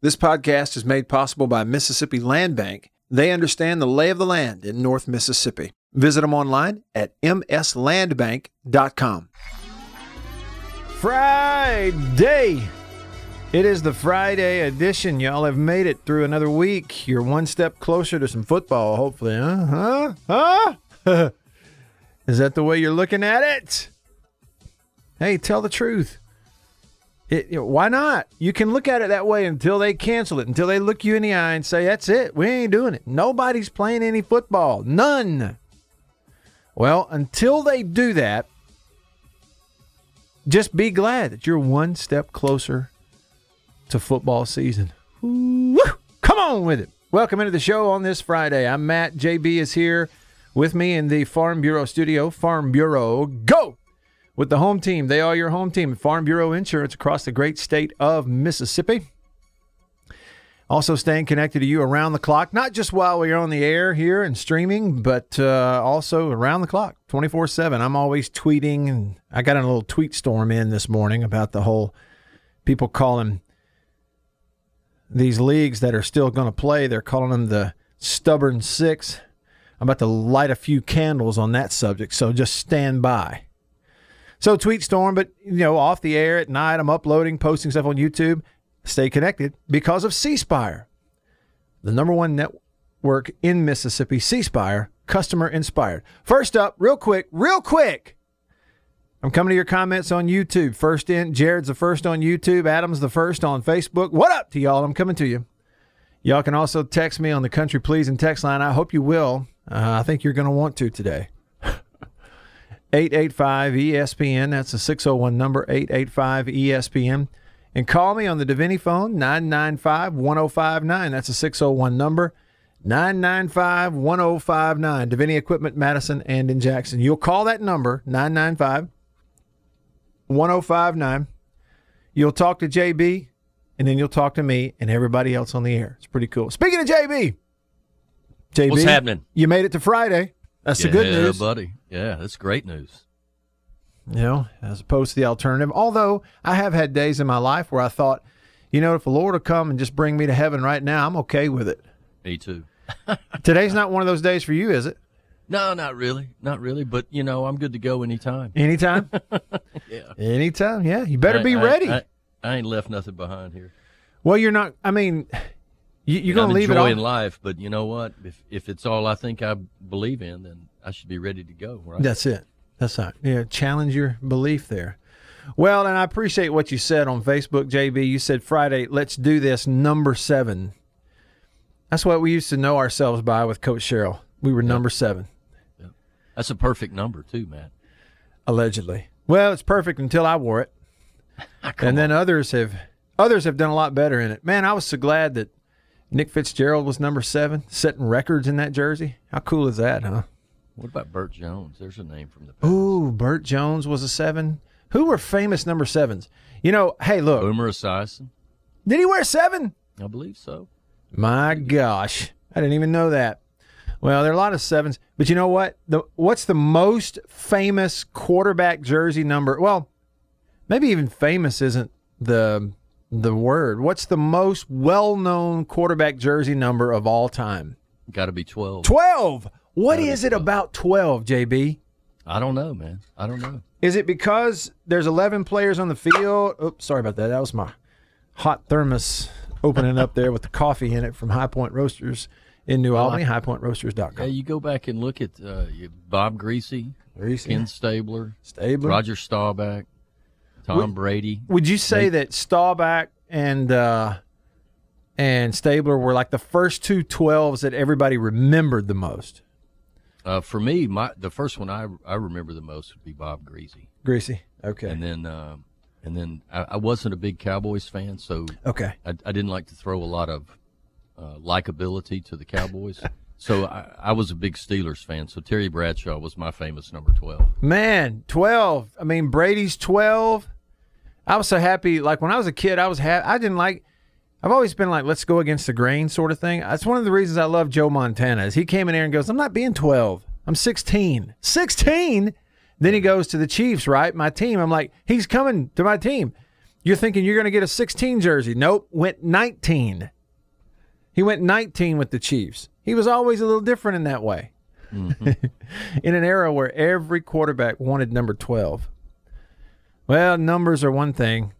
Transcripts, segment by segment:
This podcast is made possible by Mississippi Land Bank. They understand the lay of the land in North Mississippi. Visit them online at mslandbank.com. Friday! It is the Friday edition. Y'all have made it through another week. You're one step closer to some football, hopefully. Huh? Huh? Huh? is that the way you're looking at it? Hey, tell the truth. It, you know, why not? You can look at it that way until they cancel it, until they look you in the eye and say, that's it. We ain't doing it. Nobody's playing any football. None. Well, until they do that, just be glad that you're one step closer to football season. Woo! Come on with it. Welcome into the show on this Friday. I'm Matt. JB is here with me in the Farm Bureau studio. Farm Bureau, go! With the home team. They are your home team. Farm Bureau Insurance across the great state of Mississippi. Also, staying connected to you around the clock, not just while we're on the air here and streaming, but uh, also around the clock, 24 7. I'm always tweeting, and I got a little tweet storm in this morning about the whole people calling these leagues that are still going to play, they're calling them the stubborn six. I'm about to light a few candles on that subject, so just stand by. So tweet storm, but you know, off the air at night, I'm uploading, posting stuff on YouTube. Stay connected because of C Spire, the number one network in Mississippi. C Spire, customer inspired. First up, real quick, real quick. I'm coming to your comments on YouTube. First in, Jared's the first on YouTube. Adam's the first on Facebook. What up to y'all? I'm coming to you. Y'all can also text me on the Country Pleasing text line. I hope you will. Uh, I think you're going to want to today. 885 ESPN. That's a 601 number, 885 ESPN. And call me on the Davini phone, 995 1059. That's a 601 number, 995 1059. Davini Equipment, Madison and in Jackson. You'll call that number, 995 1059. You'll talk to JB, and then you'll talk to me and everybody else on the air. It's pretty cool. Speaking of JB, JB, What's happening? You made it to Friday. That's yeah, the good news. buddy. Yeah, that's great news. You know, as opposed to the alternative. Although I have had days in my life where I thought, you know, if the Lord will come and just bring me to heaven right now, I'm okay with it. Me too. Today's not one of those days for you, is it? No, not really. Not really. But, you know, I'm good to go anytime. Anytime? Yeah. Anytime. Yeah. You better I- be I- ready. I, I ain't left nothing behind here. well, you're not, I mean, you, you're going to leave it enjoying all. life, but you know what? If if it's all I think I believe in, then I should be ready to go. Right? That's it. That's right. Yeah, challenge your belief there. Well, and I appreciate what you said on Facebook, JB. You said Friday, let's do this number seven. That's what we used to know ourselves by with Coach Sherrill. We were number seven, That's a perfect number too, man. allegedly. Well, it's perfect until I wore it, and then others have others have done a lot better in it. Man, I was so glad that Nick Fitzgerald was number seven, setting records in that jersey. How cool is that, huh? What about Bert Jones? There's a name from the past. Ooh, Bert Jones was a seven. Who were famous number sevens? You know, hey, look, Boomer Esiason? did he wear seven? I believe so. My gosh, I didn't even know that. Well, there are a lot of sevens, but you know what? The what's the most famous quarterback jersey number? Well, maybe even famous isn't the the word. What's the most well-known quarterback jersey number of all time? Got to be 12. 12. What is it about 12, JB? I don't know, man. I don't know. Is it because there's 11 players on the field? Oops, sorry about that. That was my hot thermos opening up there with the coffee in it from High Point Roasters in New Albany, highpointroasters.com. Yeah, you go back and look at uh, Bob Griese, Griese. Ken Stabler, Stabler. Roger Staubach, Tom Would- Brady. Would you say They- that Staubach and uh, and Stabler were like the first two 12s that everybody remembered the most? Uh, for me, my the first one I I remember the most would be Bob Griese, Griese. Okay. and then um, and then I, I wasn't a big Cowboys fan, so okay. I, I didn't like to throw a lot of uh, likability to the Cowboys. so I, I was a big Steelers fan. So Terry Bradshaw was my famous number twelve. Man, 12. I mean, Brady's 12. I was so happy. Like when I was a kid, I was happy. I didn't like, I've always been like, let's go against the grain sort of thing. That's one of the reasons I love Joe Montana is he came in here and goes, I'm not being 12. I'm 16. 16? Then he goes to the Chiefs, right? My team. I'm like, he's coming to my team. You're thinking you're going to get a 16 jersey. Nope, went 19. He went 19 with the Chiefs. He was always a little different in that way. Mm-hmm. in an era where every quarterback wanted number 12. Well, numbers are one thing,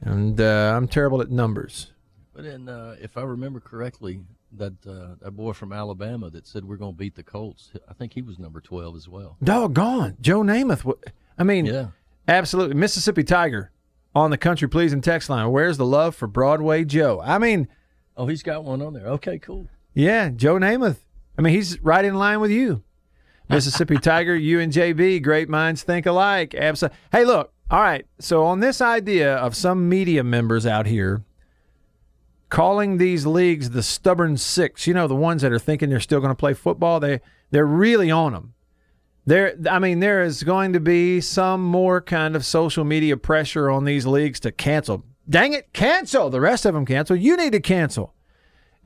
and uh, I'm terrible at numbers. But then, uh, if I remember correctly, that uh, that boy from Alabama that said we're going to beat the Colts, I think he was number 12 as well. Doggone. Joe Namath. I mean, yeah. absolutely. Mississippi Tiger on the country pleasing text line. Where's the love for Broadway Joe? I mean, oh, he's got one on there. Okay, cool. Yeah, Joe Namath. I mean, he's right in line with you. Mississippi Tiger, you and JB, great minds think alike. Absolutely. Hey, look. All right. So on this idea of some media members out here calling these leagues the stubborn six, you know, the ones that are thinking they're still going to play football, they they're really on them. There, I mean, there is going to be some more kind of social media pressure on these leagues to cancel. Dang it, cancel! The rest of them cancel. You need to cancel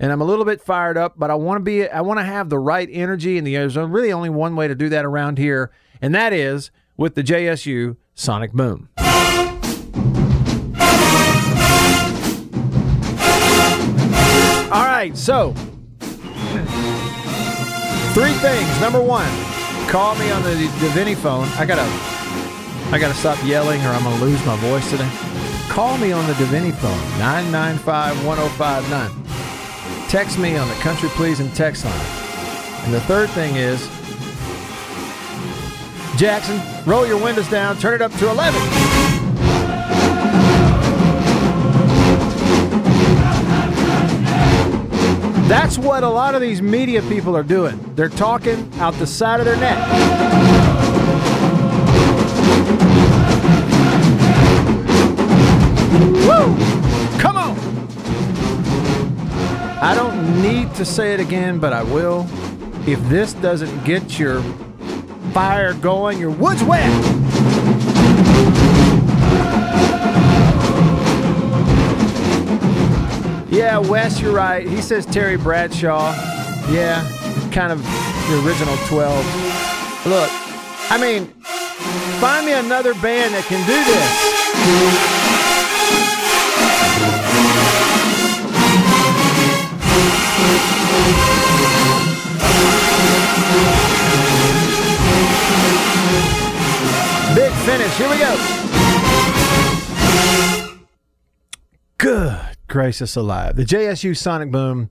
and I'm a little bit fired up, but I want to be I want to have the right energy and the, there's really only one way to do that around here, and that is with the JSU Sonic Boom. All right, so three things. Number one, call me on the Davini phone. I gotta I gotta stop yelling or I'm gonna lose my voice today. Call me on the Davini phone, 995 1059 text me on the Country Pleasing text line. And the third thing is, Jackson, roll your windows down, turn it up to 11. That's what a lot of these media people are doing. They're talking out the side of their neck. Woo! Come on! I don't need to say it again, but I will. If this doesn't get your fire going, your wood's wet. Yeah, Wes, you're right. He says Terry Bradshaw. Yeah, kind of the original 12. Look, I mean, find me another band that can do this. Big Here we go. Good gracious alive. The JSU Sonic Boom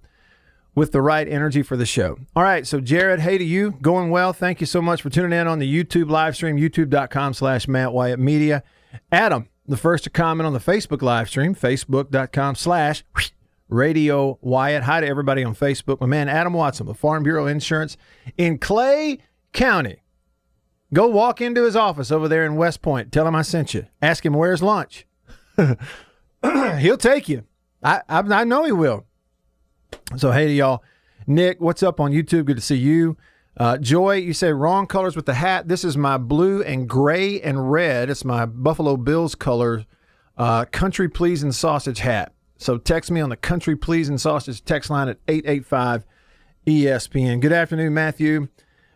with the right energy for the show. All right, so Jared, hey to you. Going well. Thank you so much for tuning in on the YouTube live stream, youtube.com slash Matt Wyatt Media. Adam, the first to comment on the Facebook live stream, facebook.com slash Radio Wyatt. Hi to everybody on Facebook. My man Adam Watson with Farm Bureau Insurance in Clay County. Go walk into his office over there in West Point. Tell him I sent you. Ask him where's lunch. He'll take you. I, I, I know he will. So hey to y'all. Nick, what's up on YouTube? Good to see you. Uh, Joy, you say wrong colors with the hat. This is my blue and gray and red. It's my Buffalo Bills color uh, country pleasing sausage hat. So text me on the country pleasing sausage text line at 885 ESPN. Good afternoon, Matthew.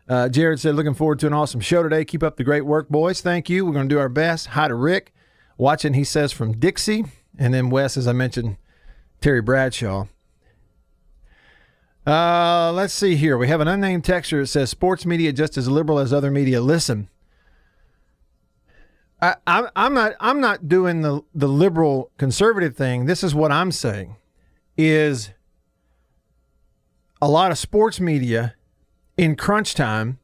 Uh, Jared said, looking forward to an awesome show today. Keep up the great work, boys. Thank you. We're going to do our best. Hi to Rick. Watching, he says, from Dixie. And then Wes, as I mentioned, Terry Bradshaw. Uh, let's see here. We have an unnamed texture that says, sports media just as liberal as other media. Listen, I, I, I'm not. I'm not doing the the liberal conservative thing. This is what I'm saying: is a lot of sports media in crunch time,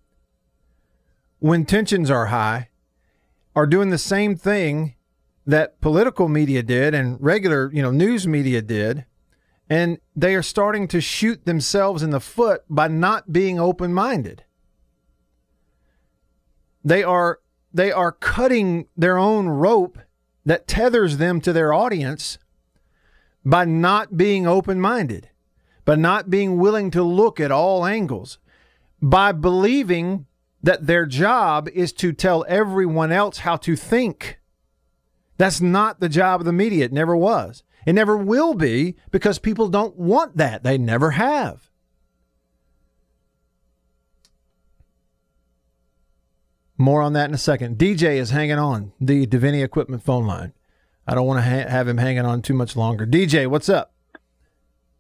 when tensions are high, are doing the same thing that political media did and regular, you know, news media did. And they are starting to shoot themselves in the foot by not being open minded. They are they are cutting their own rope that tethers them to their audience by not being open minded, by not being willing to look at all angles by believing that their job is to tell everyone else how to think. That's not the job of the media. It never was. It never will be because people don't want that. They never have. More on that in a second. DJ is hanging on the Davini Equipment phone line. I don't want to ha- have him hanging on too much longer. DJ, what's up?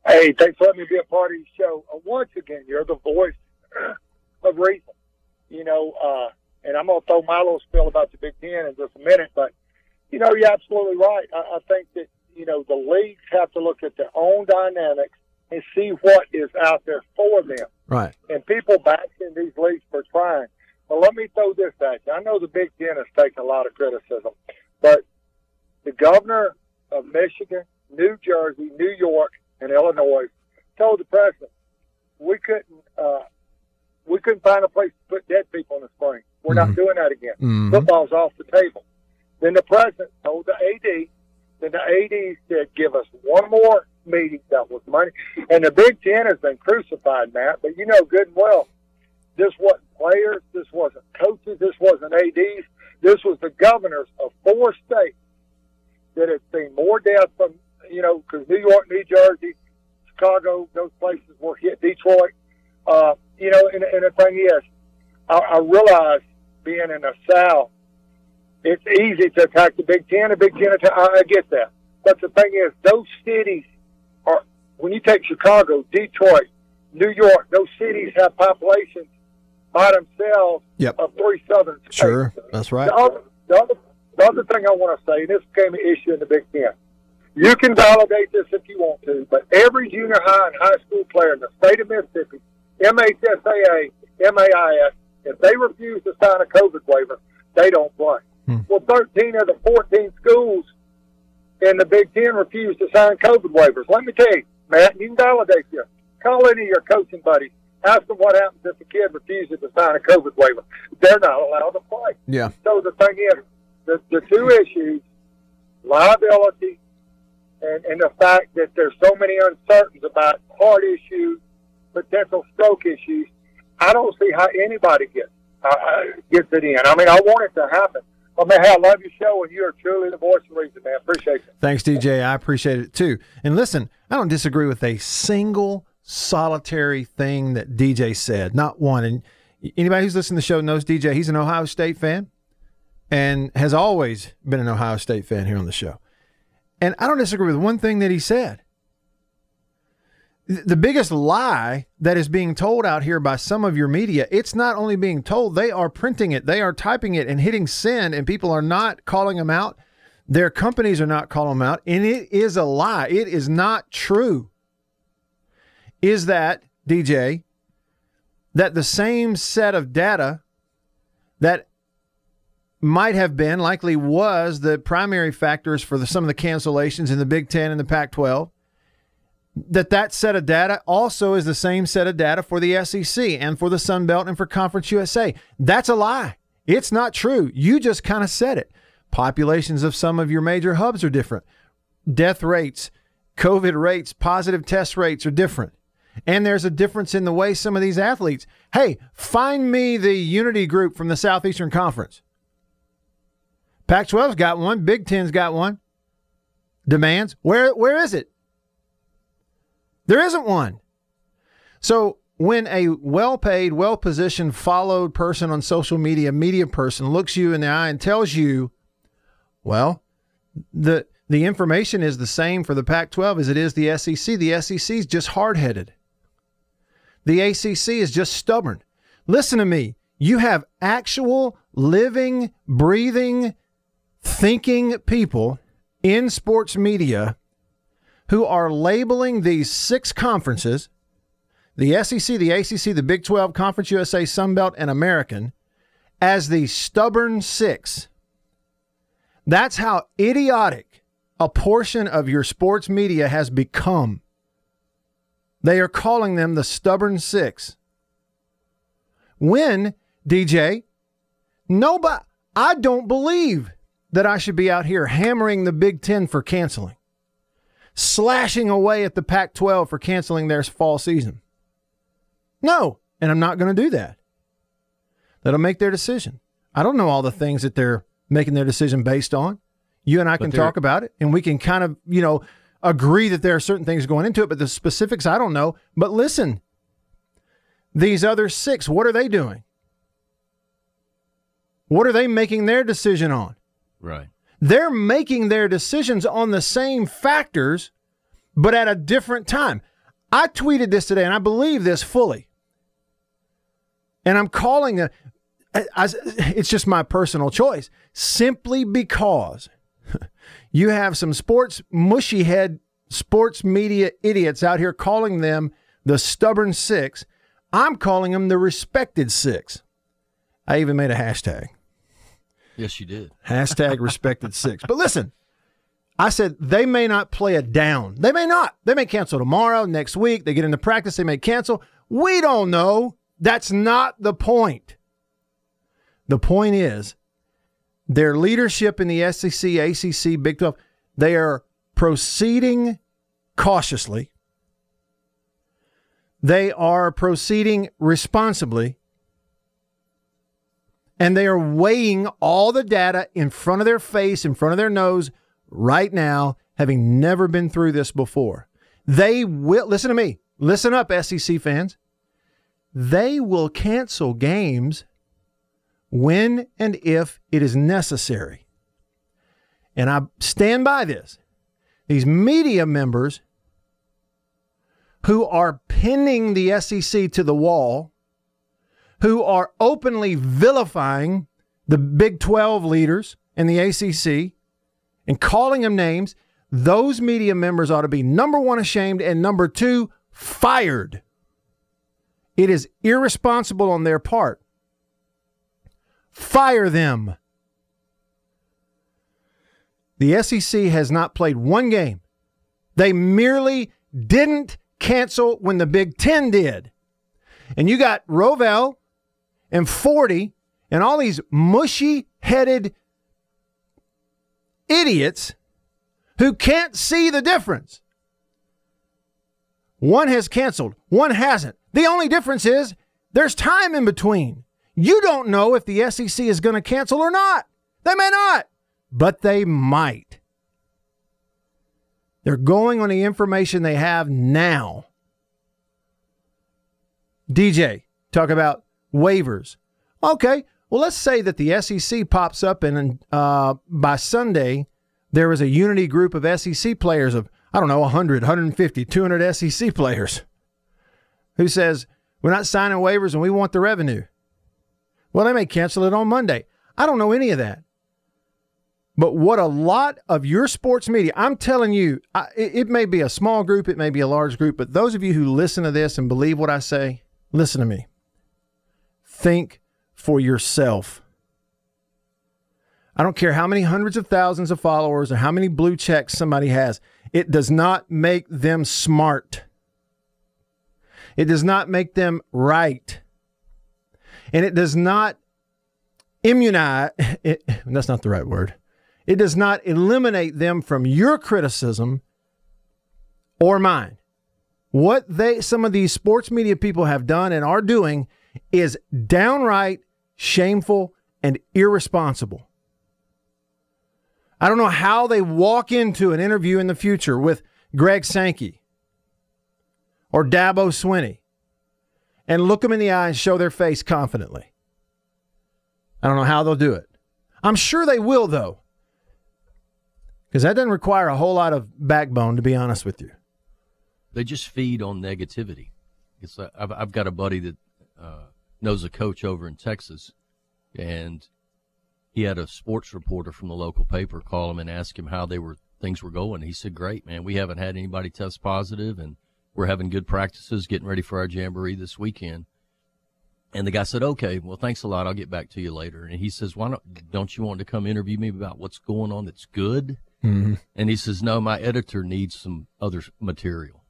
Hey, thanks for letting me be a part of your show. Uh, once again, you're the voice of reason. You know, uh, and I'm going to throw my little spill about the Big Ten in just a minute, but, you know, you're absolutely right. I, I think that, you know, the leagues have to look at their own dynamics and see what is out there for them. Right. And people bashing these leagues for trying. Well, let me throw this at you. I know the Big Ten has taken a lot of criticism, but the governor of Michigan, New Jersey, New York, and Illinois told the president we couldn't uh, we couldn't find a place to put dead people in the spring. We're Mhm. not doing that again. Mhm. Football's off the table. Then the president told the AD. Then the AD said, "Give us one more meeting that was money." And the Big Ten has been crucified, Matt. But you know good and well, this wasn't players. This wasn't coaches. This wasn't ADs. This was the governors of four states that had seen more deaths from, you know, because New York, New Jersey, Chicago, those places were hit, Detroit. Uh, you know, and, and the thing is, I, I realize being in the South, it's easy to attack the Big Ten. The Big Ten, attack, I, I get that. But the thing is, those cities are, when you take Chicago, Detroit, New York, those cities have populations by themselves Yep. of three southern states. Sure. That's right. The other, the other, the other thing I want to say, and this became an issue in the Big Ten. You can validate this if you want to, but every junior high and high school player in the state of Mississippi, MHSAA, MAIS, if they refuse to sign a COVID waiver, they don't play. Hmm. Well, 13 of the 14 schools in the Big Ten refuse to sign COVID waivers. Let me tell you, Matt, you can validate this. Call any of your coaching buddies. Ask them what happens if a kid refuses to sign a COVID waiver. They're not allowed to play. Yeah. So the thing is, the, the two issues, liability and, and the fact that there's so many uncertainties about heart issues, potential stroke issues, I don't see how anybody gets uh, uh, gets it in. I mean, I want it to happen. I mean, hey, I love your show, and you're truly the voice of reason, man. Appreciate it. Thanks, DJ. I appreciate it too. And listen, I don't disagree with a single solitary thing that DJ said. Not one. And anybody who's listening to the show knows DJ. He's an Ohio State fan and has always been an Ohio State fan here on the show. And I don't disagree with one thing that he said. Th- The biggest lie that is being told out here by some of your media, it's not only being told, they are printing it, they are typing it and hitting send, and people are not calling them out. Their companies are not calling them out, and it is a lie. It is not true. Is that, DJ, that the same set of data that might have been, likely was, the primary factors for the, some of the cancellations in the Big Ten and the Pac 12? That that set of data also is the same set of data for the SEC and for the Sun Belt and for Conference USA. That's a lie. It's not true. You just kind of said it. Populations of some of your major hubs are different. Death rates, COVID rates, positive test rates are different. And there's a difference in the way some of these athletes. Hey, find me the unity group from the Southeastern Conference. Pac 12's got one, Big Ten's got one. Demands. Where where is it? There isn't one. So when a well paid, well positioned, followed person on social media, media person looks you in the eye and tells you, well, the the information is the same for the Pac 12 as it is the SEC. The SEC is just hard headed. The ACC is just stubborn. Listen to me. You have actual living, breathing, thinking people in sports media who are labeling these six conferences the SEC, the ACC, the Big 12, Conference USA, Sunbelt, and American as the stubborn six. That's how idiotic a portion of your sports media has become. They are calling them the stubborn six. When, DJ, nobody, I don't believe that I should be out here hammering the Big Ten for canceling slashing away at the Pac 12 for canceling their fall season. No, and I'm not going to do that. That'll make their decision. I don't know all the things that they're making their decision based on. You and I can talk about it and we can kind of, you know, agree that there are certain things going into it, but the specifics I don't know. But listen, these other six, what are they doing? What are they making their decision on? Right. They're making their decisions on the same factors, but at a different time. I tweeted this today, and I believe this fully. And I'm calling it, it's just my personal choice, simply because you have some sports mushy head sports media idiots out here calling them the stubborn six. I'm calling them the respected six. I even made a hashtag. Yes, you did. Hashtag respected six. But listen, I said they may not play it down. They may not. They may cancel tomorrow, next week. They get into practice, they may cancel. We don't know. That's not the point. The point is their leadership in the SEC, ACC, Big 12, they are proceeding cautiously. They are proceeding responsibly. And they are weighing all the data in front of their face, in front of their nose right now, having never been through this before. They will, listen to me, listen up, SEC fans. They will cancel games when and if it is necessary. And I stand by this. These media members who are pinning the SEC to the wall, who are openly vilifying the Big 12 leaders and the ACC and calling them names, those media members ought to be number one, ashamed, and number two, fired. It is irresponsible on their part. Fire them. The SEC has not played one game. They merely didn't cancel when the Big Ten did. And you got Rovell and Forde and all these mushy headed idiots who can't see the difference. One has canceled, one hasn't. The only difference is there's time in between. You don't know if the SEC is going to cancel or not. They may not, but they might. They're going on the information they have now. DJ, talk about waivers. Okay, well, let's say that the SEC pops up and uh, by Sunday, there is a unity group of SEC players of, I don't know, 100, 150, 200 SEC players who says, we're not signing waivers and we want the revenue. Well, they may cancel it on Monday. I don't know any of that. But what a lot of your sports media, I'm telling you, I, it, it may be a small group, it may be a large group, but those of you who listen to this and believe what I say, listen to me. Think for yourself. I don't care how many hundreds of thousands of followers or how many blue checks somebody has, it does not make them smart. It does not make them right. And it does not immunize, it, that's not the right word. It does not eliminate them from your criticism or mine. What they some of these sports media people have done and are doing is downright shameful and irresponsible. I don't know how they walk into an interview in the future with Greg Sankey or Dabo Swinney and look them in the eye and show their face confidently. I don't know how they'll do it. I'm sure they will, though because that doesn't require a whole lot of backbone, to be honest with you. They just feed on negativity. It's I've, I've got a buddy that uh, knows a coach over in Texas, and he had a sports reporter from the local paper call him and ask him how they were things were going. He said, "Great, man. We haven't had anybody test positive, and we're having good practices, getting ready for our jamboree this weekend." And the guy said, "Okay, well, thanks a lot. I'll get back to you later." And he says, "Why don't Don't you want to come interview me about what's going on that's good?" Mm-hmm. And he says, no, my editor needs some other material.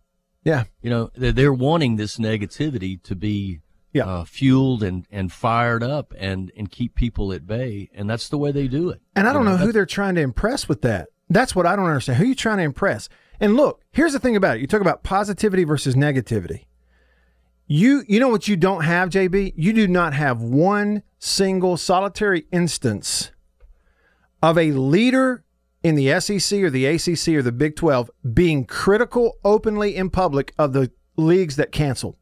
Yeah. You know, they're, they're wanting this negativity to be yeah. Uh, fueled and, and fired up and, and keep people at bay. And that's the way they do it. And I don't you know, know who they're trying to impress with that. That's what I don't understand. Who are you trying to impress? And look, here's the thing about it. You talk about positivity versus negativity. You you know what you don't have, JB? You do not have one single solitary instance of a leader in the SEC or the ACC or the Big 12 being critical openly in public of the leagues that canceled.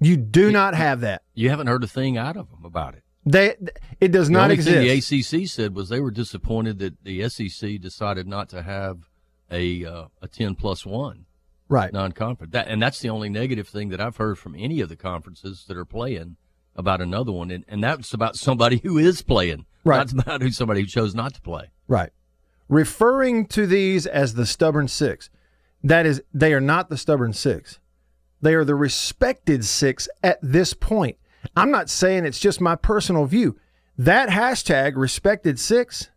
You do not have that. You haven't heard a thing out of them about it. They it does The not exist. thing the ACC said was they were disappointed that the SEC decided not to have a uh, a ten plus one right. non-conference. That and that's the only negative thing that I've heard from any of the conferences that are playing about another one, and, and that's about somebody who is playing, Right. Not about who somebody who chose not to play. Right. Referring to these as the stubborn six, that is, they are not the stubborn six. They are the respected six at this point. I'm not saying it's just my personal view. That hashtag respected six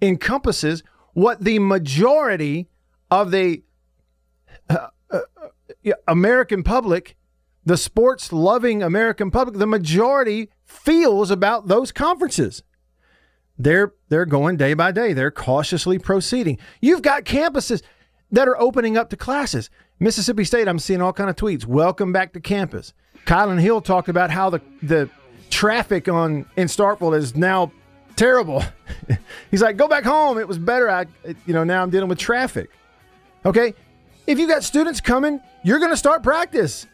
encompasses what the majority of the uh, uh, American public, the sports loving American public, the majority feels about those conferences they're they're going day by day. They're cautiously proceeding. You've got campuses that are opening up to classes. Mississippi State, I'm seeing all kind of tweets. Welcome back to campus. Kylan Hill talked about how the the traffic on in Starkville is now terrible. He's like, go back home. It was better. I you know now I'm dealing with traffic. Okay, if you got students coming, you're going to start practice.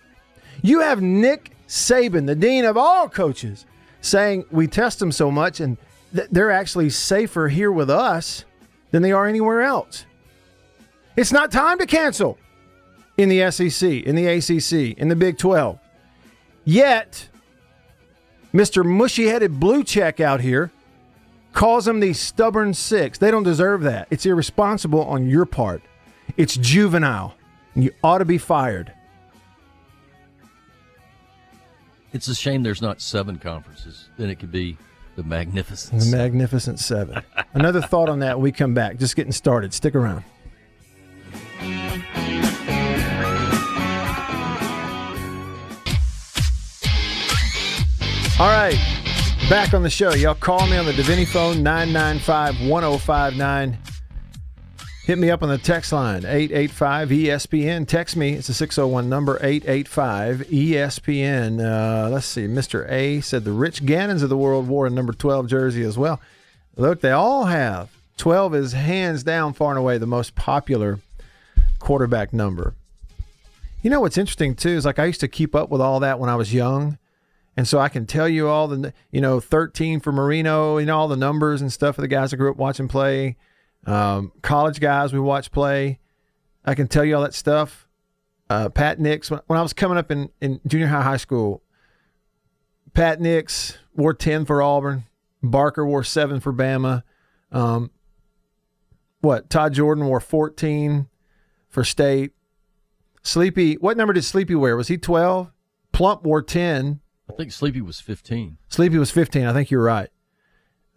You have Nick Saban, the dean of all coaches, saying we test them so much and th- they're actually safer here with us than they are anywhere else. It's not time to cancel in the SEC, in the ACC, in the Big 12. Yet, Mr. Mushy headed blue check out here calls them the stubborn six. They don't deserve that. It's irresponsible on your part, it's juvenile, and you ought to be fired. It's a shame there's not seven conferences. Then it could be the magnificent. The Magnificent Seven. Another thought on that when we come back. Just getting started. Stick around. All right. Back on the show. Y'all call me on the Davini phone 995 1059. Hit me up on the text line 885 ESPN. Text me. It's a 601 number 885 ESPN. Uh, let's see. Mr. A said the Rich Gannons of the world wore a number 12 jersey as well. Look, they all have. 12 is hands down, far and away, the most popular quarterback number. You know what's interesting too is like I used to keep up with all that when I was young. And so I can tell you all the, you know, 13 for Marino, and all the numbers and stuff of the guys I grew up watching play, um, college guys we watch play. I can tell you all that stuff. Uh, Pat Nix, when, when I was coming up in, in junior high, high school, Pat Nix wore 10 for Auburn. Barker wore seven for Bama. Um, what? Todd Jordan wore 14 for State. Sleepy, what number did Sleepy wear? Was he 12? Plump wore 10. I think Sleepy was 15. Sleepy was 15. I think you're right.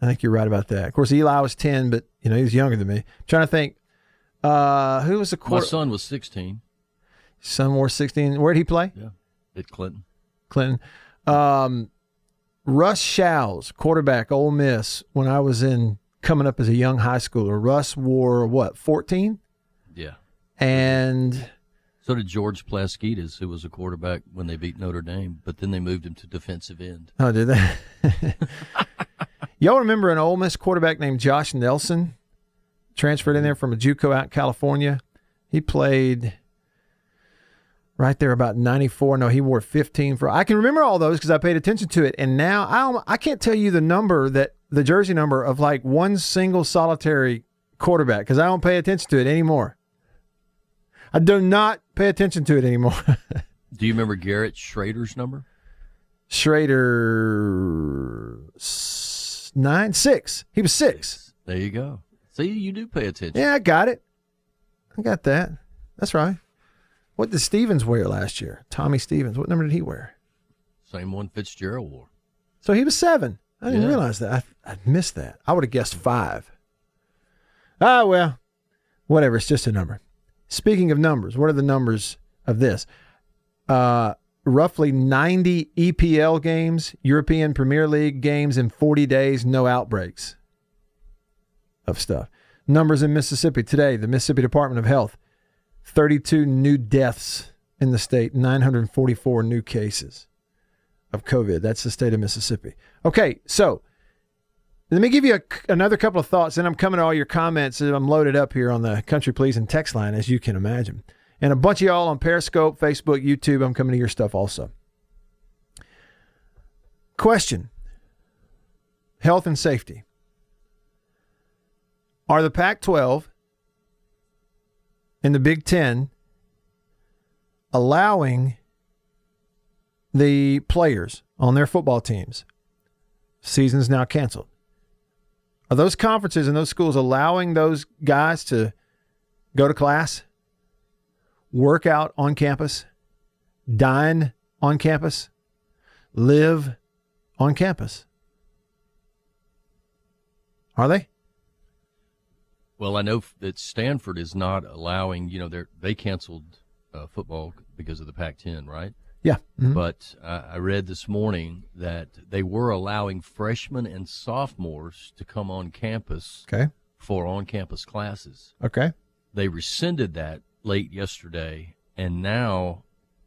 I think you're right about that. Of course, Eli was 10, but you know he was younger than me. I'm trying to think, uh, who was the quarterback? My son was 16. Son wore 16. Where did he play? Yeah, at Clinton. Clinton. Um, Russ Shows, quarterback, Ole Miss. When I was in coming up as a young high schooler, Russ wore what 14, Yeah. and So did George Plasketes, who was a quarterback when they beat Notre Dame, but then they moved him to defensive end. oh, did they? Y'all remember an Ole Miss quarterback named Josh Nelson? Transferred in there from a JUCO out in California. He played right there about 94. No, he wore 15 for. I can remember all those because I paid attention to it. And now I I can't tell you the number that the jersey number of like one single solitary quarterback because I don't pay attention to it anymore. I do not pay attention to it anymore. Do you remember Garrett Shrader's number? Shrader nine six. He was six. There you go. See, you do pay attention. Yeah, I got it. I got that. That's right. What did Stevens wear last year? Tommy Stevens. What number did he wear? Same one Fitzgerald wore. So he was seven. I didn't Yeah. realize that. I, I missed that. I would have guessed five. Ah, well, whatever. It's just a number. Speaking of numbers, what are the numbers of this? Uh, roughly 90 EPL games, European Premier League games in 40 days, no outbreaks of stuff. Numbers in Mississippi today, the Mississippi Department of Health 32 new deaths in the state, 944 new cases of COVID. That's the state of Mississippi. Okay, so let me give you a, another couple of thoughts, and I'm coming to all your comments. I'm loaded up here on the Country Pleasing text line, as you can imagine. And a bunch of y'all on Periscope, Facebook, YouTube. I'm coming to your stuff also. Question health and safety. Are the Pac 12 and the Big Ten allowing the players on their football teams? Season's now canceled. Are those conferences and those schools allowing those guys to go to class, work out on campus, dine on campus, live on campus? Are they? Well, I know that Stanford is not allowing. You know, they they canceled uh, football because of the Pac-10, right? Yeah. Mhm. But uh, I read this morning that they were allowing freshmen and sophomores to come on campus Okay. for on-campus classes. Okay. They rescinded that late yesterday, and now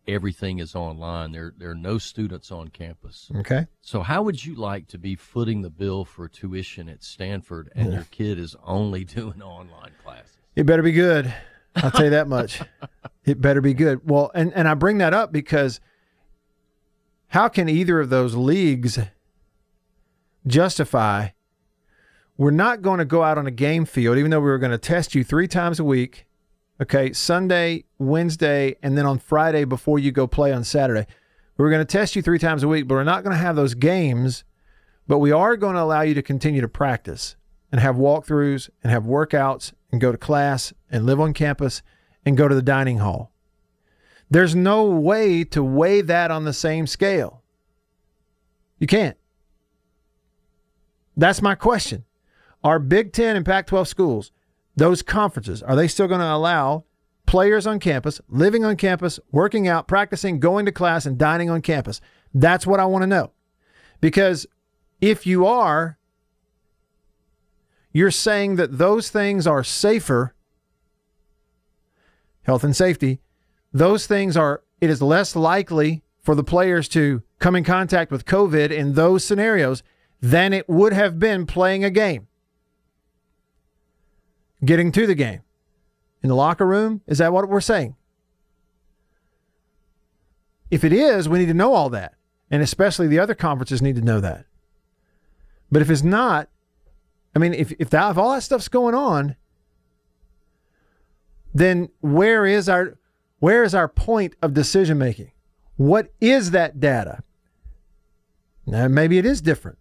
everything is online. There there are no students on campus. Okay. So how would you like to be footing the bill for tuition at Stanford and your kid is only doing online classes? It better be good. I'll tell you that much. it better be good. Well, and, and I bring that up because how can either of those leagues justify we're not going to go out on a game field, even though we were going to test you three times a week? Okay, Sunday, Wednesday, and then on Friday before you go play on Saturday. We were going to test you three times a week, but we're not going to have those games. But we are going to allow you to continue to practice and have walkthroughs and have workouts and go to class and live on campus and go to the dining hall. There's no way to weigh that on the same scale. You can't. That's my question. Are Big Ten and Pac 12 schools, those conferences, are they still going to allow players on campus, living on campus, working out, practicing, going to class, and dining on campus? That's what I want to know. Because if you are, you're saying that those things are safer, health and safety, those things are, it is less likely for the players to come in contact with COVID in those scenarios than it would have been playing a game. Getting to the game. In the locker room, is that what we're saying? If it is, we need to know all that. And especially the other conferences need to know that. But if it's not, I mean, if if, that, if all that stuff's going on, then where is our where is our point of decision making? What is that data? Now maybe it is different.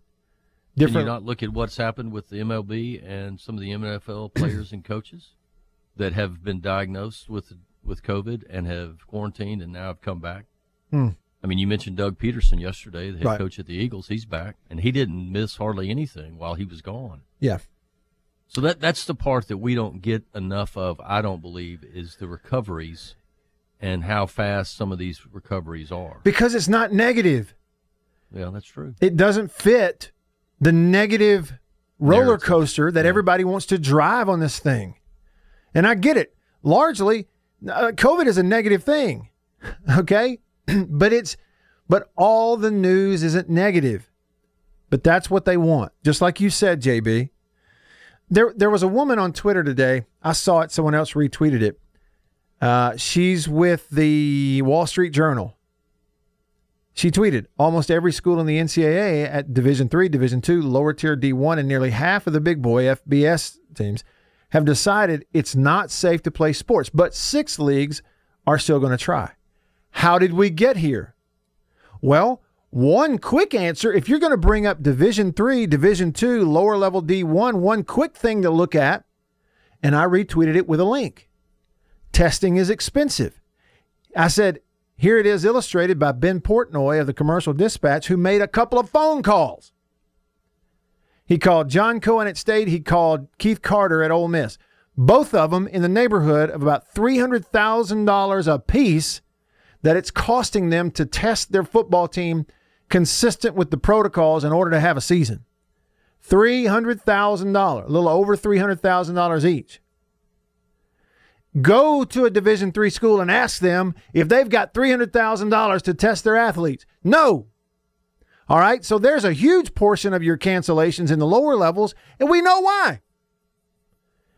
Different. Can you not look at what's happened with the MLB and some of the NFL players and coaches that have been diagnosed with with COVID and have quarantined and now have come back? Hmm. I mean, you mentioned Doug Pederson yesterday, the head Right. coach at the Eagles. He's back, and he didn't miss hardly anything while he was gone. yeah. So that that's the part that we don't get enough of. I don't believe is the recoveries and how fast some of these recoveries are. Because it's not negative. Yeah, that's true. It doesn't fit the negative roller Narrative. coaster that everybody wants to drive on this thing. And I get it. Largely, uh, COVID is a negative thing. Okay? but it's but all the news isn't negative. But that's what they want. Just like you said, JB. There there was a woman on Twitter today. I saw it, someone else retweeted it. Uh, she's with the Wall Street Journal. She tweeted, almost every school in the NCAA at Division Three, Division Two, lower tier D1, and nearly half of the big boy FBS teams have decided it's not safe to play sports, but six leagues are still going to try. How did we get here? Well, one quick answer, if you're going to bring up Division 3, Division 2, lower level D1, one quick thing to look at, and I retweeted it with a link. Testing is expensive. I said, here it is illustrated by Ben Portnoy of the Commercial Dispatch, who made a couple of phone calls. He called John Cohen at State. He called Keith Carter at Ole Miss. Both of them in the neighborhood of about $300,000 a piece that it's costing them to test their football team consistent with the protocols in order to have a season. $300,000, a little over $300,000 each. Go to a Division 3 school and ask them if they've got $300,000 to test their athletes. No. All right, so there's a huge portion of your cancellations in the lower levels, and we know why.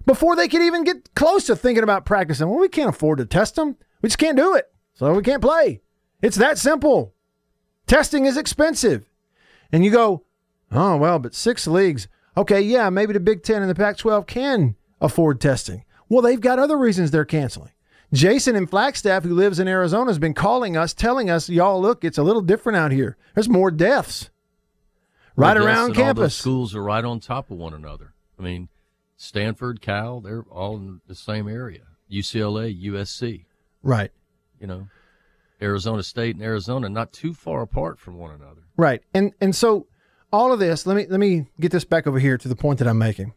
Before they could even get close to thinking about practicing, well, we can't afford to test them. We just can't do it. So we can't play. It's that simple. Testing is expensive. And you go, Oh, well, but six leagues. Okay, yeah, maybe the Big Ten and the Pac 12 can afford testing. Well, they've got other reasons they're canceling. Jason in Flagstaff, who lives in Arizona, has been calling us, telling us, y'all, look, it's a little different out here. There's more deaths right around and all those campus. schools are right on top of one another. I mean, Stanford, Cal, they're all in the same area. UCLA, USC, Right, you know, Arizona State and Arizona, not too far apart from one another. right. And and so all of this, let me let me get this back over here to the point that I'm making.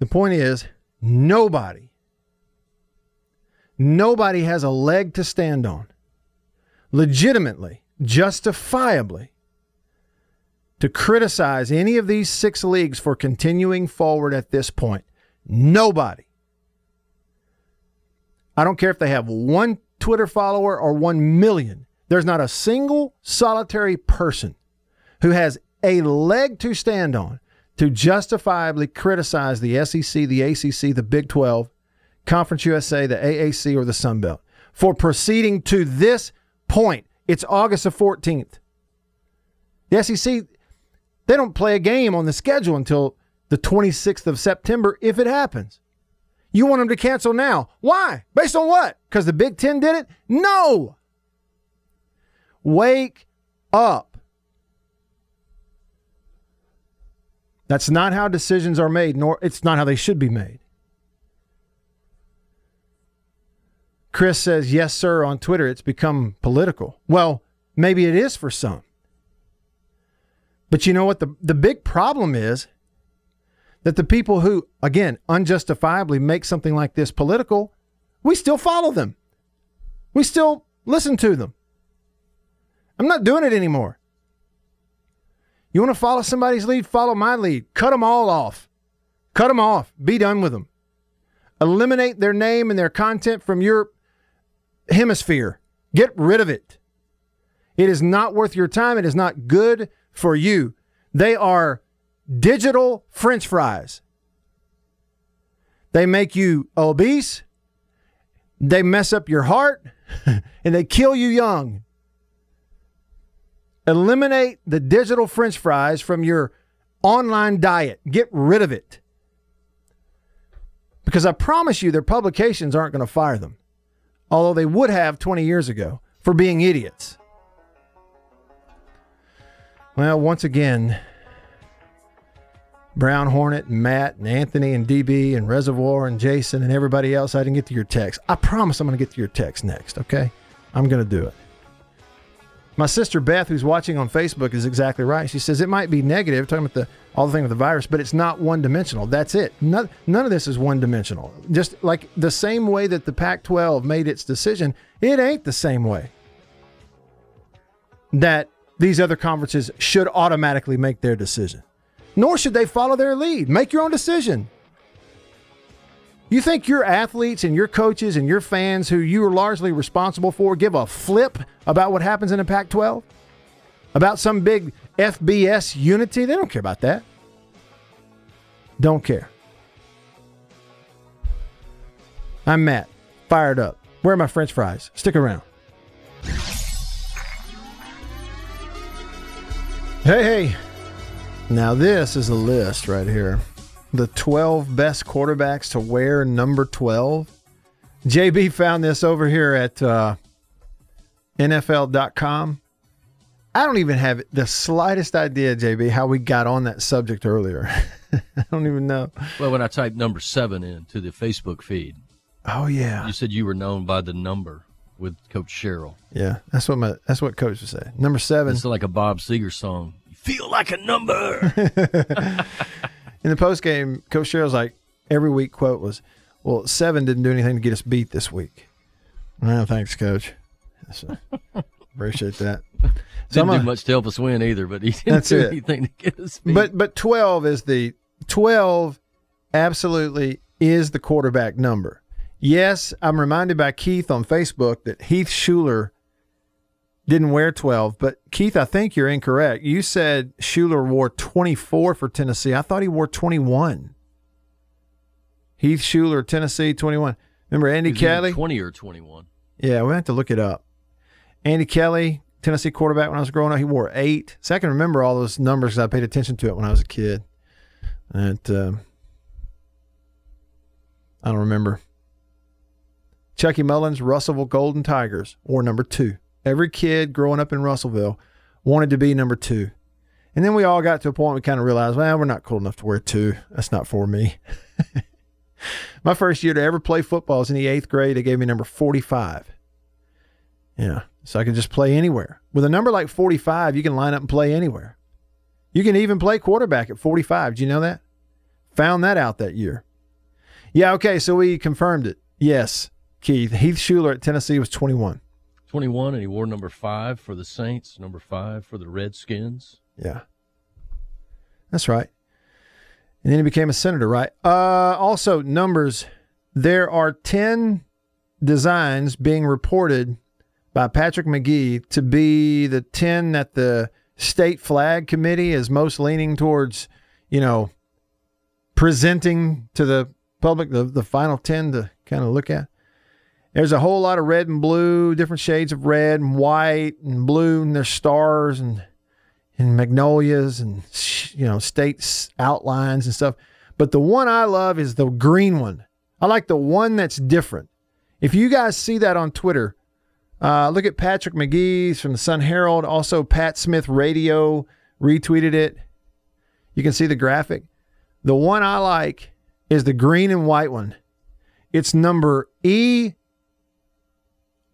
The point is, nobody, nobody has a leg to stand on, legitimately, justifiably, to criticize any of these six leagues for continuing forward at this point. Nobody. I don't care if they have one Twitter follower or one million. There's not a single solitary person who has a leg to stand on to justifiably criticize the SEC, the ACC, the Big 12, Conference USA, the AAC, or the Sun Belt for proceeding to this point. It's August the 14th. The SEC, they don't play a game on the schedule until the 26th of September if it happens. You want them to cancel now. Why? Based on what? Because the Big Ten did it? No. Wake up. That's not how decisions are made, nor it's not how they should be made. Chris says, yes, sir, on Twitter. It's become political. Well, maybe it is for some. But you know what? The, the big problem is that the people who, again, unjustifiably make something like this political, we still follow them. We still listen to them. I'm not doing it anymore. You want to follow somebody's lead? Follow my lead. Cut them all off. Cut them off. Be done with them. Eliminate their name and their content from your hemisphere. Get rid of it. It is not worth your time. It is not good for you. They are digital french fries. They make you obese, they mess up your heart, and they kill you young. Eliminate the digital french fries from your online diet. Get rid of it. Because I promise you, their publications aren't going to fire them, although they would have 20 years ago for being idiots. Well, once again, Brown Hornet and Matt and Anthony and DB and Reservoir and Jason and everybody else, I didn't get to your text. I promise I'm going to get to your text next, okay? I'm going to do it. My sister Beth, who's watching on Facebook, is exactly right. She says it might be negative, talking about the all the thing with the virus, but it's not one dimensional. That's it. None, none of this is one dimensional. Just like the same way that the Pac 12 made its decision, it ain't the same way that these other conferences should automatically make their decision. Nor should they follow their lead. Make your own decision. You think your athletes and your coaches and your fans, who you are largely responsible for, give a flip about what happens in the Pac 12? About some big FBS unity? They don't care about that. Don't care. I'm Matt, fired up. Where are my french fries? Stick around. Hey, hey. Now, this is a list right here. The 12 best quarterbacks to wear number 12. JB found this over here at uh, NFL.com. I don't even have the slightest idea, JB, how we got on that subject earlier. I don't even know. Well, when I typed number seven into the Facebook feed, Oh yeah, you said you were known by the number with Coach Sherrill. yeah. That's what my that's what coach would say. Number seven. It's like a Bob Seger song. You feel like a number. In the post game, Coach Sherrill's like every week quote was, "Well, seven didn't do anything to get us beat this week." Well, thanks, Coach. So, appreciate that. So I'm Didn't do a- much to help us win either, but he didn't That's do it. anything to get us beat. But but twelve is the twelve. Absolutely is the quarterback number. Yes, I'm reminded by Keith on Facebook that Heath Shuler didn't wear 12, but Keith, I think you're incorrect. You said Shuler wore 24 for Tennessee. I thought he wore 21. Heath Shuler, Tennessee, 21. Remember Andy He was either Kelly? twenty or twenty-one. Yeah, we have to look it up. Andy Kelly, Tennessee quarterback when I was growing up. He wore eight. So I can remember all those numbers because I paid attention to it when I was a kid. And um, I don't remember. Chucky Mullins, Russellville Golden Tigers, wore number two. Every kid growing up in Russellville wanted to be number two. And then we all got to a point we kind of realized, well, we're not cool enough to wear two. That's not for me. My first year to ever play football was in the eighth grade. They gave me number 45. Yeah. So I could just play anywhere. With a number like 45, you can line up and play anywhere. You can even play quarterback at 45. Do you know that? Found that out that year. Yeah, okay. So we confirmed it. Yes, Keith. Heath Shuler at Tennessee was 21. 21, and he wore number five for the Saints, number five for the Redskins. Yeah. That's right. And then he became a senator, right? Uh, also, numbers. There are 10 designs being reported by Patrick McGee to be the 10 that the state flag committee is most leaning towards, you know, presenting to the public, the, the final 10 to kind of look at. There's a whole lot of red and blue, different shades of red and white and blue, and there's stars and and magnolias and you know states outlines and stuff. But the one I love is the green one. I like the one that's different. If you guys see that on Twitter, uh, look at Patrick McGee's from the Sun Herald. Also, Pat Smith Radio retweeted it. You can see the graphic. The one I like is the green and white one. It's number E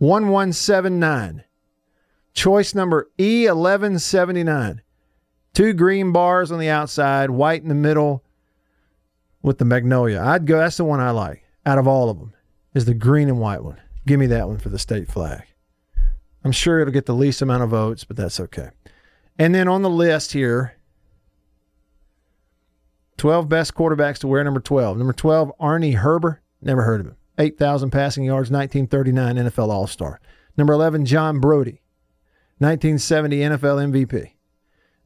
1179. Choice number E1179. Two green bars on the outside, white in the middle with the magnolia. I'd go, that's the one I like out of all of them, is the green and white one. Give me that one for the state flag. I'm sure it'll get the least amount of votes, but that's okay. And then on the list here, 12 best quarterbacks to wear number 12. Number 12, Arnie Herber. Never heard of him. 8,000 passing yards, 1939 NFL All Star. Number 11, John Brodie. 1970 NFL MVP.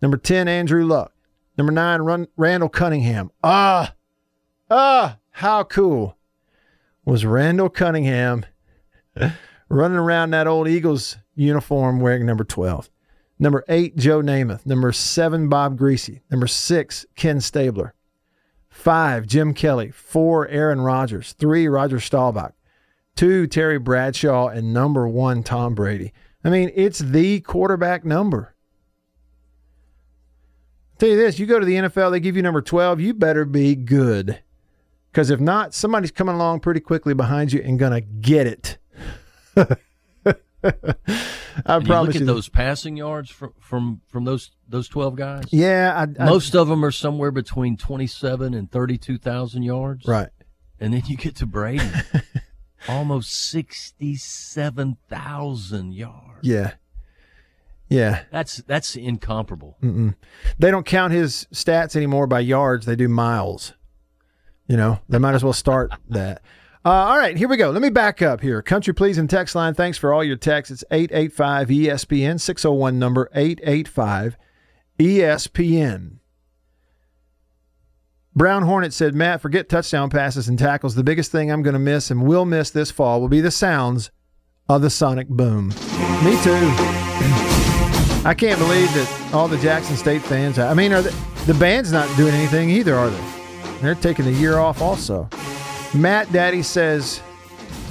Number 10, Andrew Luck. Number 9, Run- Randall Cunningham. Ah, ah, how cool was Randall Cunningham running around that old Eagles uniform wearing number 12. Number 8, Joe Namath. Number 7, Bob Griese. Number 6, Ken Stabler. 5, Jim Kelly. 4, Aaron Rodgers. 3, Roger Staubach. 2, Terry Bradshaw. And number 1, Tom Brady. I mean, it's the quarterback number. I'll tell you this, you go to the NFL, they give you number 12, you better be good. Because if not, somebody's coming along pretty quickly behind you and going to get it. I And you promise look at you. those passing yards from from, from those those twelve guys. yeah, I, I, Most of them are somewhere between twenty seven and thirty two thousand yards. right. And then you get to Brady, almost sixty seven thousand yards. Yeah. Yeah. That's that's incomparable. Mm-mm. They don't count his stats anymore by yards. They do miles. You know, they might as well start that. Uh, all right, here we go. Let me back up here. Country Please and text line. Thanks for all your texts. It's 885 ESPN, 601 number 885 ESPN. Brown Hornet said, Matt, forget touchdown passes and tackles. The biggest thing I'm going to miss and will miss this fall will be the sounds of the sonic boom. Me too. I can't believe that all the Jackson State fans. I mean, are the, the band's not doing anything either, are they? They're taking a year off also. Matt Daddy says,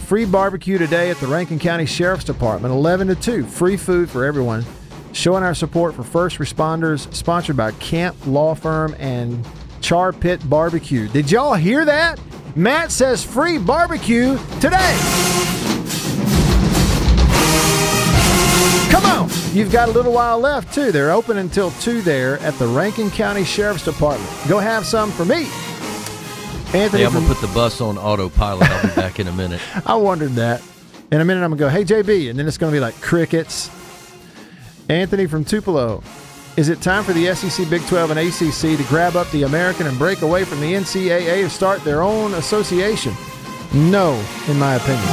free barbecue today at the Rankin County Sheriff's Department, 11 to 2. Free food for everyone. Showing our support for first responders, sponsored by Camp Law Firm and Char Pit Barbecue. Did y'all hear that? Matt says free barbecue today. Come on. You've got a little while left, too. They're open until 2 there at the Rankin County Sheriff's Department. Go have some for me. Anthony Hey, I'm gonna put the bus on autopilot. I'll be back in a minute. I wondered that. In a minute, I'm going to go, hey, JB. And then it's going to be like crickets. Anthony from Tupelo. Is it time for the SEC, Big 12, and ACC to grab up the American and break away from the NCAA to start their own association? No, in my opinion.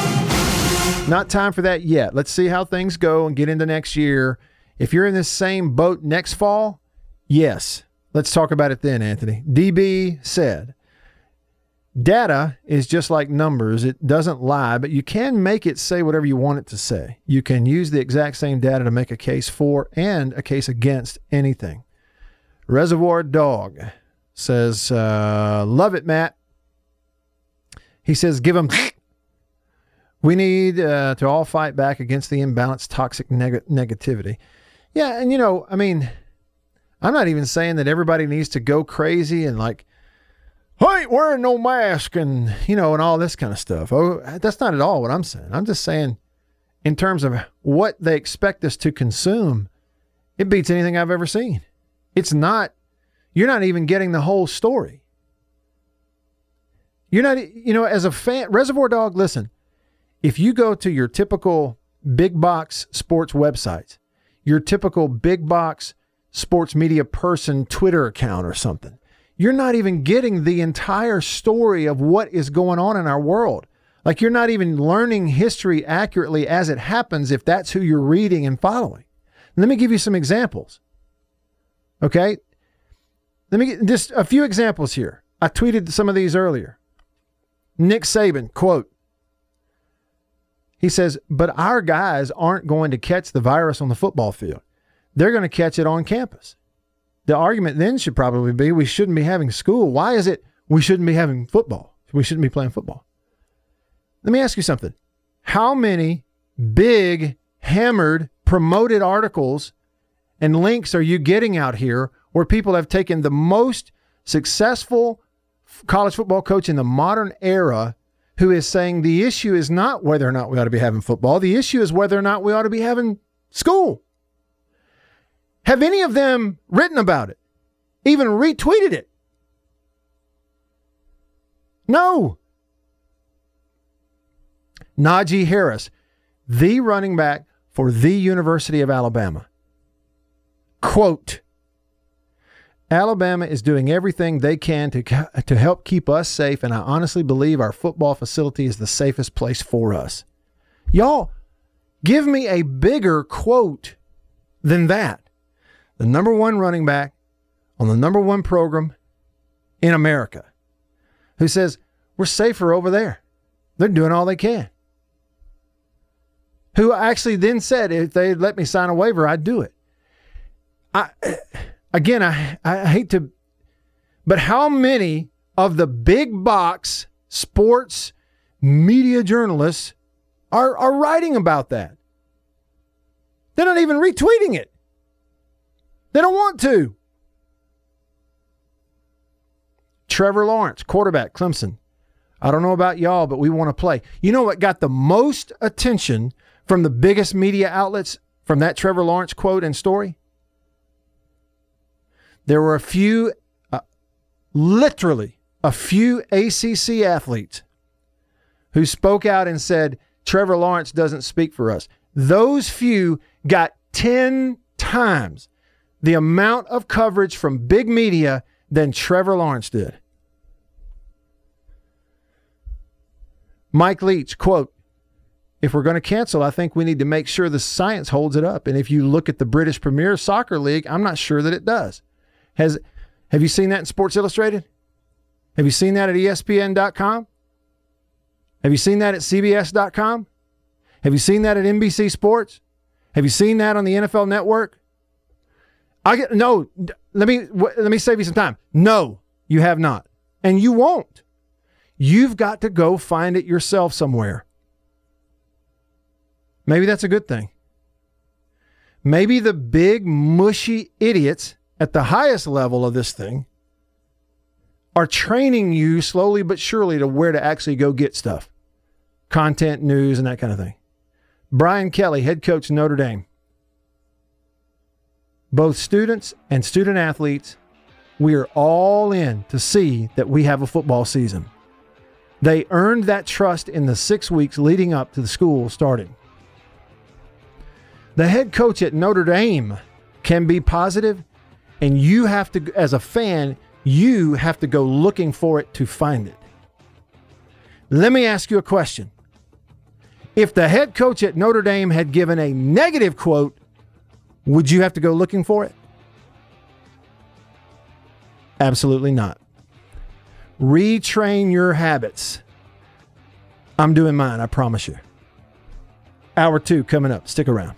Not time for that yet. Let's see how things go and get into next year. If you're in this same boat next fall, yes. Let's talk about it then, Anthony. DB said, Data is just like numbers. It doesn't lie, but you can make it say whatever you want it to say. You can use the exact same data to make a case for and a case against anything. Reservoir Dog says, uh, Love it, Matt. He says, Give them. we need uh, to all fight back against the imbalanced, toxic neg- negativity. Yeah, and you know, I mean, I'm not even saying that everybody needs to go crazy and like ain't wearing no mask and you know and all this kind of stuff. Oh, that's not at all what I'm saying. I'm just saying in terms of what they expect us to consume, it beats anything I've ever seen. It's not you're not even getting the whole story. You're not you know as a fan Reservoir Dog listen. If you go to your typical big box sports websites, your typical big box sports media person Twitter account or something, you're not even getting the entire story of what is going on in our world. Like you're not even learning history accurately as it happens if that's who you're reading and following. Let me give you some examples. Okay? Let me get just a few examples here. I tweeted some of these earlier. Nick Saban, quote, he says, but our guys aren't going to catch the virus on the football field. They're going to catch it on campus. The argument then should probably be we shouldn't be having school. Why is it we shouldn't be having football? We shouldn't be playing football. Let me ask you something. How many big, hammered, promoted articles and links are you getting out here where people have taken the most successful college football coach in the modern era who is saying the issue is not whether or not we ought to be having football, the issue is whether or not we ought to be having school? Have any of them written about it? Even retweeted it? No. Najee Harris, the running back for the University of Alabama. Quote Alabama is doing everything they can to, to help keep us safe, and I honestly believe our football facility is the safest place for us. Y'all, give me a bigger quote than that the number one running back on the number one program in America, who says, We're safer over there. They're doing all they can. Who actually then said, If they let me sign a waiver, I'd do it. I, again, I, I hate to, but how many of the big box sports media journalists are, are writing about that? They're not even retweeting it. They don't want to. Trevor Lawrence, quarterback, Clemson. I don't know about y'all, but we want to play. You know what got the most attention from the biggest media outlets from that Trevor Lawrence quote and story? There were a few, uh, literally, a few ACC athletes who spoke out and said, Trevor Lawrence doesn't speak for us. Those few got 10 times the amount of coverage from big media than Trevor Lawrence did. Mike Leach, quote, if we're going to cancel, I think we need to make sure the science holds it up. And if you look at the British Premier Soccer League, I'm not sure that it does. Has have you seen that in Sports Illustrated? Have you seen that at ESPN.com? Have you seen that at CBS.com? Have you seen that at NBC Sports? Have you seen that on the NFL Network? I get no. Let me let me save you some time. No, you have not, and you won't. You've got to go find it yourself somewhere. Maybe that's a good thing. Maybe the big mushy idiots at the highest level of this thing are training you slowly but surely to where to actually go get stuff, content, news, and that kind of thing. Brian Kelly, head coach Notre Dame both students and student athletes, we are all in to see that we have a football season. They earned that trust in the six weeks leading up to the school starting. The head coach at Notre Dame can be positive, and you have to, as a fan, you have to go looking for it to find it. Let me ask you a question. If the head coach at Notre Dame had given a negative quote would you have to go looking for it? Absolutely not. Retrain your habits. I'm doing mine, I promise you. Hour two coming up. Stick around.